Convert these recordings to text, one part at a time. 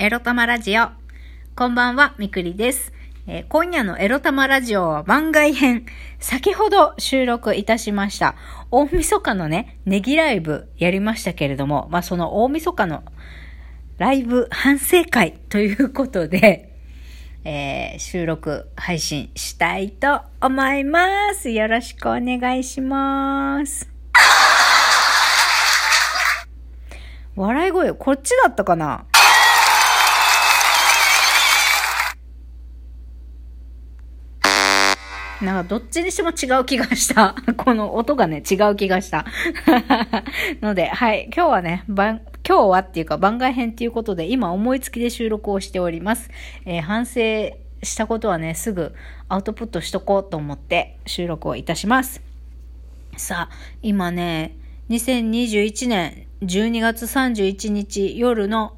エロ玉ラジオ。こんばんは、みくりです。えー今夜のエロ玉ラジオは番外編。先ほど収録いたしました。大晦日のね、ネギライブやりましたけれども、まあ、その大晦日のライブ反省会ということで、えー収録配信したいと思います。よろしくお願いします。笑い声、こっちだったかな？なんかどっちにしても違う気がした。この音がね、違う気がした。ので、はい。今日はね、番、今日はっていうか番外編っていうことで、今思いつきで収録をしております。えー反省したことはね、すぐアウトプットしとこうと思って収録をいたします。さあ、今ね、2021年12月31日夜の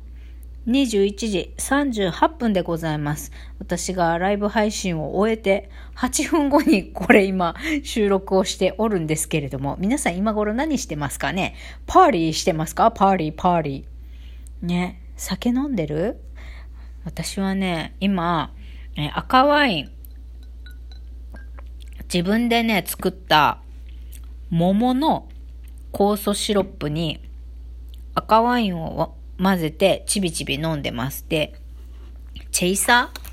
21時38分でございます。私がライブ配信を終えて8分後にこれ今収録をしておるんですけれども、皆さん今頃何してますかね？パーリーしてますか？パーリー、パーリー。ね、酒飲んでる？私はね、今、赤ワイン、自分でね、作った桃の酵素シロップに赤ワインを混ぜてちびちび飲んでます。で、チェイサー？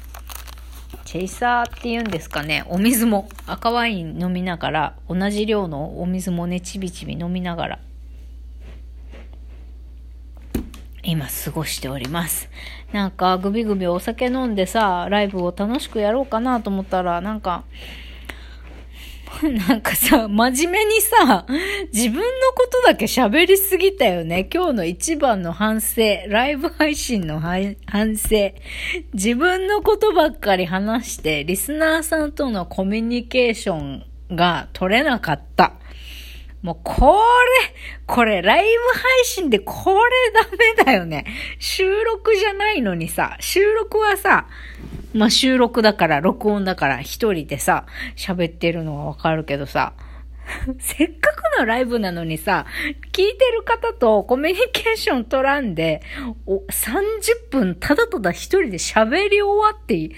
チェイサーって言うんですかね。お水も赤ワイン飲みながら、同じ量のお水もね、ちびちび飲みながら、今過ごしております。なんか、ぐびぐびお酒飲んでさ、ライブを楽しくやろうかなと思ったら、なんか、なんかさ、真面目にさ、自分のことだけ喋りすぎたよね。今日の一番の反省、ライブ配信の反省。自分のことばっかり話して、リスナーさんとのコミュニケーションが取れなかった。もうこれ、これライブ配信でこれダメだよね。収録じゃないのにさ、収録はさ、まあ収録だから、録音だから一人でさ、喋ってるのはわかるけどさ、せっかくのライブなのにさ、聞いてる方とコミュニケーション取らんで、お30分ただただ一人で喋り終わって、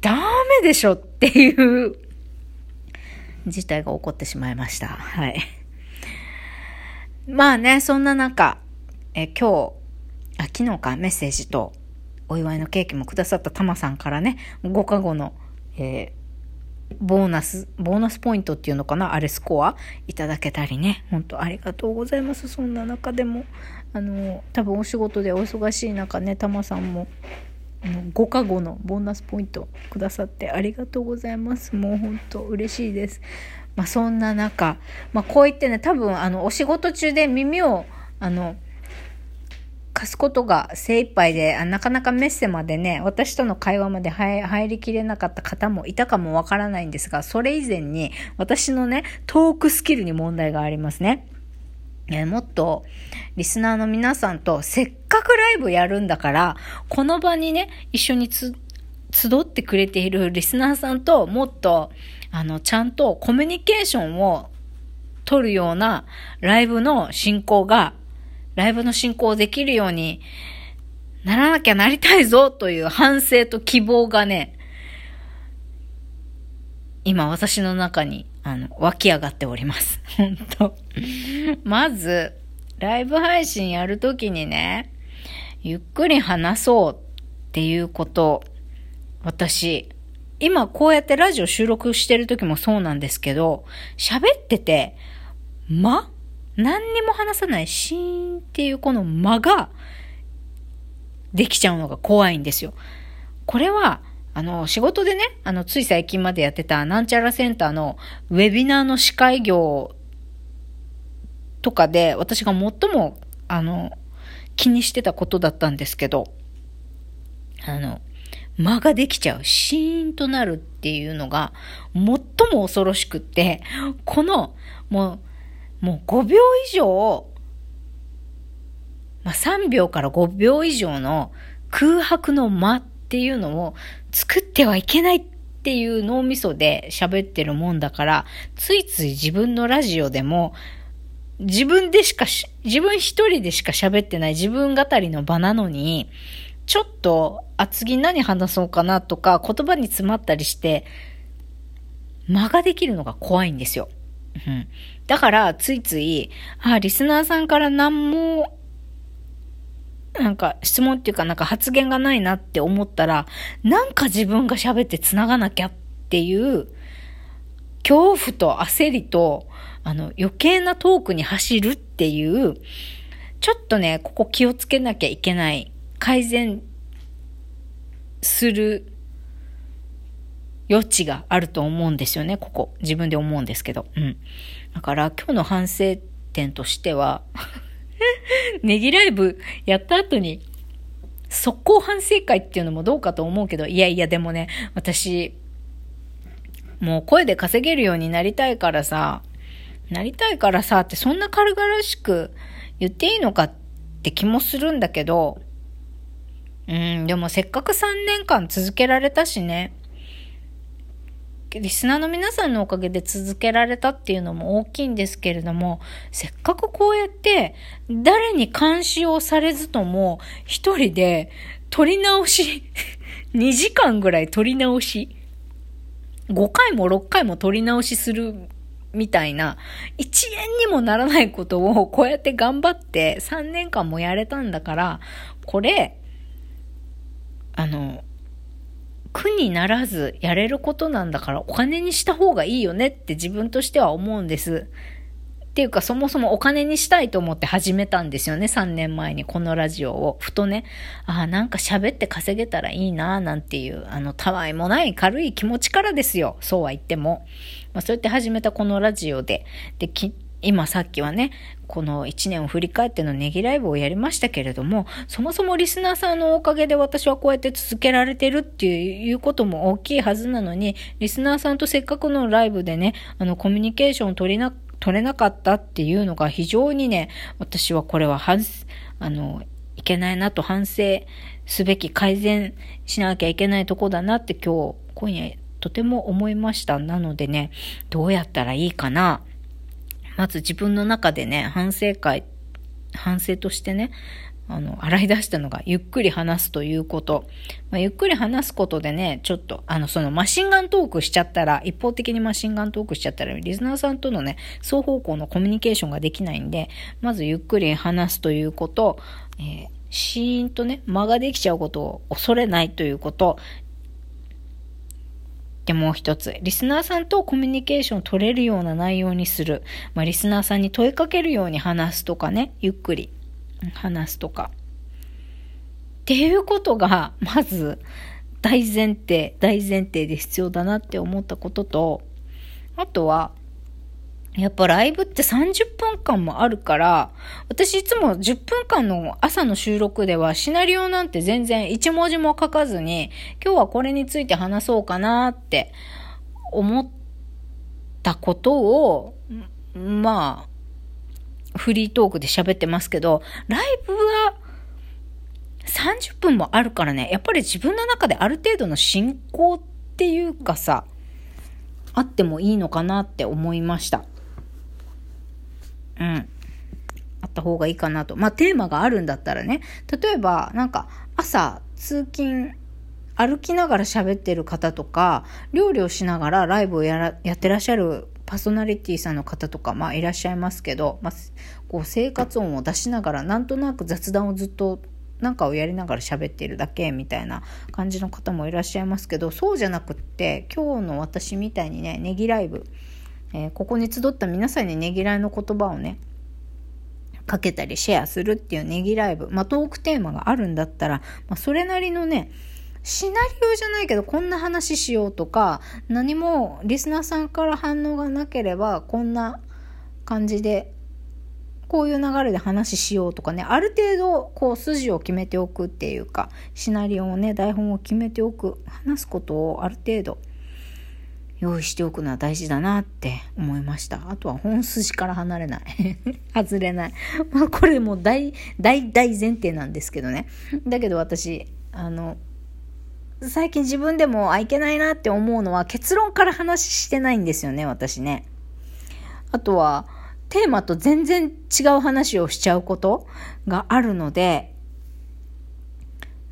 ダメでしょっていう事態が起こってしまいました。はい。まあね、そんな中、え今日、あ、昨日か、メッセージと、お祝いのケーキもくださったタマさんからね、ご加護の、えーボーナス、ボーナスポイントっていうのかなあれスコアいただけたりね。本当ありがとうございます。そんな中でも、あの、多分お仕事でお忙しい中ね、タマさんも、あのご加護のボーナスポイントくださってありがとうございます。もう本当嬉しいです。まあそんな中、まあこう言ってね、多分あのお仕事中で耳を、あの、貸すことが精一杯で、なかなかメッセまでね、私との会話まで入りきれなかった方もいたかもわからないんですが、それ以前に私のね、トークスキルに問題がありますね。えもっと、リスナーの皆さんとせっかくライブやるんだから、この場にね、一緒につ、集ってくれているリスナーさんともっと、あの、ちゃんとコミュニケーションを取るようなライブの進行が、ライブの進行できるようにならなきゃなりたいぞという反省と希望がね、今私の中に、あの、湧き上がっております。本当まず、ライブ配信やるときにね、ゆっくり話そうっていうこと、私、今こうやってラジオ収録してる時もそうなんですけど、喋ってて、間何にも話さないシーンっていうこの間ができちゃうのが怖いんですよ。これは、あの、仕事でね、あの、つい最近までやってたなんちゃらセンターのウェビナーの司会業とかで、私が最も、あの、気にしてたことだったんですけど、あの、間ができちゃう、シーンとなるっていうのが、最も恐ろしくって、この、もう、もう5秒以上、まあ、3秒から5秒以上の空白の間っていうのを作ってはいけないっていう脳みそで喋ってるもんだから、ついつい自分のラジオでも、自分でしかし、自分一人でしか喋ってない自分語りの場なのに、ちょっと、あ、次何話そうかなとか、言葉に詰まったりして、間ができるのが怖いんですよ。うん。だから、ついつい、あ、リスナーさんから何も、なんか質問っていうかなんか発言がないなって思ったら、なんか自分が喋って繋がなきゃっていう、恐怖と焦りと、あの、余計なトークに走るっていう、ちょっとね、ここ気をつけなきゃいけない、改善する余地があると思うんですよね、ここ。自分で思うんですけど。うん。だから今日の反省点としては ネギライブやった後に、速攻反省会っていうのもどうかと思うけど、いやいやでもね、私、もう声で稼げるようになりたいからさ、なりたいからさってそんな軽々しく言っていいのかって気もするんだけど、うん、でもせっかく3年間続けられたしね。リスナーの皆さんのおかげで続けられたっていうのも大きいんですけれども、せっかくこうやって誰に監視をされずとも一人で撮り直し 2時間ぐらい撮り直し、5回も6回も撮り直しするみたいな、1円にもならないことをこうやって頑張って3年間もやれたんだから、これ、あの、苦にならずやれることなんだからお金にした方がいいよねって自分としては思うんです。っていうかそもそもお金にしたいと思って始めたんですよね、3年前にこのラジオを。ふとね、ああ、なんか喋って稼げたらいいななんていう、あの、たわいもない軽い気持ちからですよ。そうは言っても。まあそうやって始めたこのラジオで。で、き今さっきはね、この1年を振り返ってのネギライブをやりましたけれども、そもそもリスナーさんのおかげで私はこうやって続けられてるっていうことも大きいはずなのに、リスナーさんとせっかくのライブでね、あのコミュニケーションを取りな、取れなかったっていうのが非常にね、私はこれは反、あの、いけないなと反省すべき改善しなきゃいけないとこだなって今日、今夜とても思いました。なのでね、どうやったらいいかな。まず自分の中でね、反省会、反省としてね、あの、洗い出したのが、ゆっくり話すということ。まあ、ゆっくり話すことでね、ちょっと、あの、そのマシンガントークしちゃったら、一方的にマシンガントークしちゃったら、リスナーさんとのね、双方向のコミュニケーションができないんで、まずゆっくり話すということ、えー、シーンとね、間ができちゃうことを恐れないということ、で、もう一つ、リスナーさんとコミュニケーション取れるような内容にする。まあ、リスナーさんに問いかけるように話すとかね、ゆっくり話すとか。っていうことが、まず、大前提、大前提で必要だなって思ったことと、あとは、やっぱライブって30分間もあるから、私いつも10分間の朝の収録ではシナリオなんて全然1文字も書かずに、今日はこれについて話そうかなって思ったことを、まあ、フリートークで喋ってますけど、ライブは30分もあるからね、やっぱり自分の中である程度の進行っていうかさ、あってもいいのかなって思いました。うん。あった方がいいかなと。まあ、テーマがあるんだったらね。例えば、なんか、朝、通勤、歩きながら喋ってる方とか、料理をしながらライブをやらやってらっしゃるパーソナリティさんの方とか、まあ、いらっしゃいますけど、まあ、こう、生活音を出しながら、なんとなく雑談をずっとなんかをやりながら喋ってるだけみたいな感じの方もいらっしゃいますけど、そうじゃなくって、今日の私みたいにね、ネギライブ、えー、ここに集った皆さんにねぎらいの言葉をね、かけたりシェアするっていうねぎライブ、まあ、トークテーマがあるんだったら、まあ、それなりのね、シナリオじゃないけど、こんな話しようとか、何もリスナーさんから反応がなければ、こんな感じで、こういう流れで話しようとかね、ある程度、こう、筋を決めておくっていうか、シナリオをね、台本を決めておく、話すことをある程度、用意しておくのは大事だなって思いました。あとは本筋から離れない。外れない。まあこれも大、大、大前提なんですけどね。だけど私、あの、最近自分でもあ、いけないなって思うのは結論から話してないんですよね、私ね。あとは、テーマと全然違う話をしちゃうことがあるので、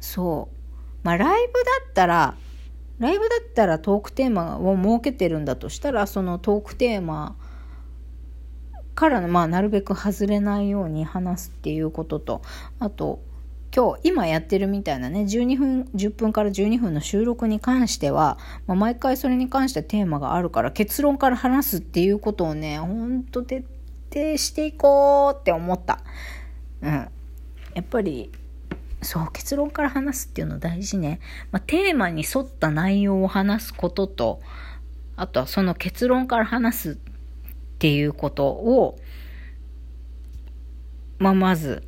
そう。まあ、ライブだったら、ライブだったらトークテーマを設けてるんだとしたら、そのトークテーマからの、まあ、なるべく外れないように話すっていうことと、あと、今日、今やってるみたいなね、12分、10分から12分の収録に関しては、まあ、毎回それに関してテーマがあるから、結論から話すっていうことをね、ほんと徹底していこうって思った。うん。やっぱり、そう、結論から話すっていうの大事ね。まあ、テーマに沿った内容を話すことと、あとはその結論から話すっていうことを、まあ、まず、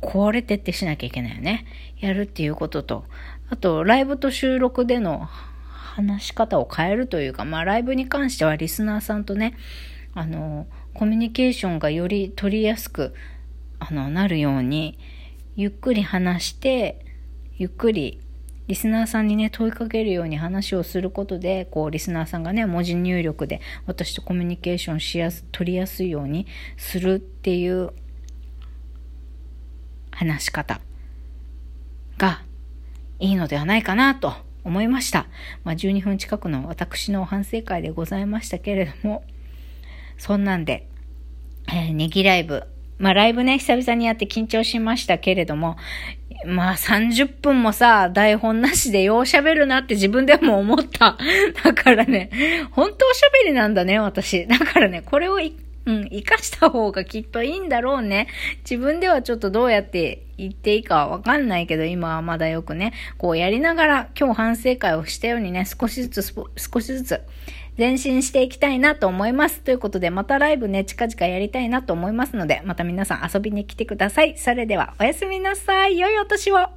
これ徹底しなきゃいけないよね。やるっていうことと、あと、ライブと収録での話し方を変えるというか、まあ、ライブに関してはリスナーさんとね、あの、コミュニケーションがより取りやすく、あの、なるように、ゆっくり話して、ゆっくりリスナーさんにね、問いかけるように話をすることで、こう、リスナーさんがね、文字入力で私とコミュニケーションしやす、取りやすいようにするっていう話し方がいいのではないかなと思いました。まあ、12分近くの私の反省会でございましたけれども、そんなんで、えー、ネギライブ。まあ、ライブね、久々にやって緊張しましたけれども、まあ30分もさ、台本なしでよう喋るなって自分でも思った。だからね、本当おしゃべりなんだね、私。だからね、これをうん、活かした方がきっといいんだろうね。自分ではちょっとどうやって言っていいかわかんないけど、今はまだよくね、こうやりながら今日反省会をしたようにね、少しずつ少しずつ前進していきたいなと思います。ということで、またライブね、近々やりたいなと思いますので、また皆さん遊びに来てください。それでは、おやすみなさい。良いお年を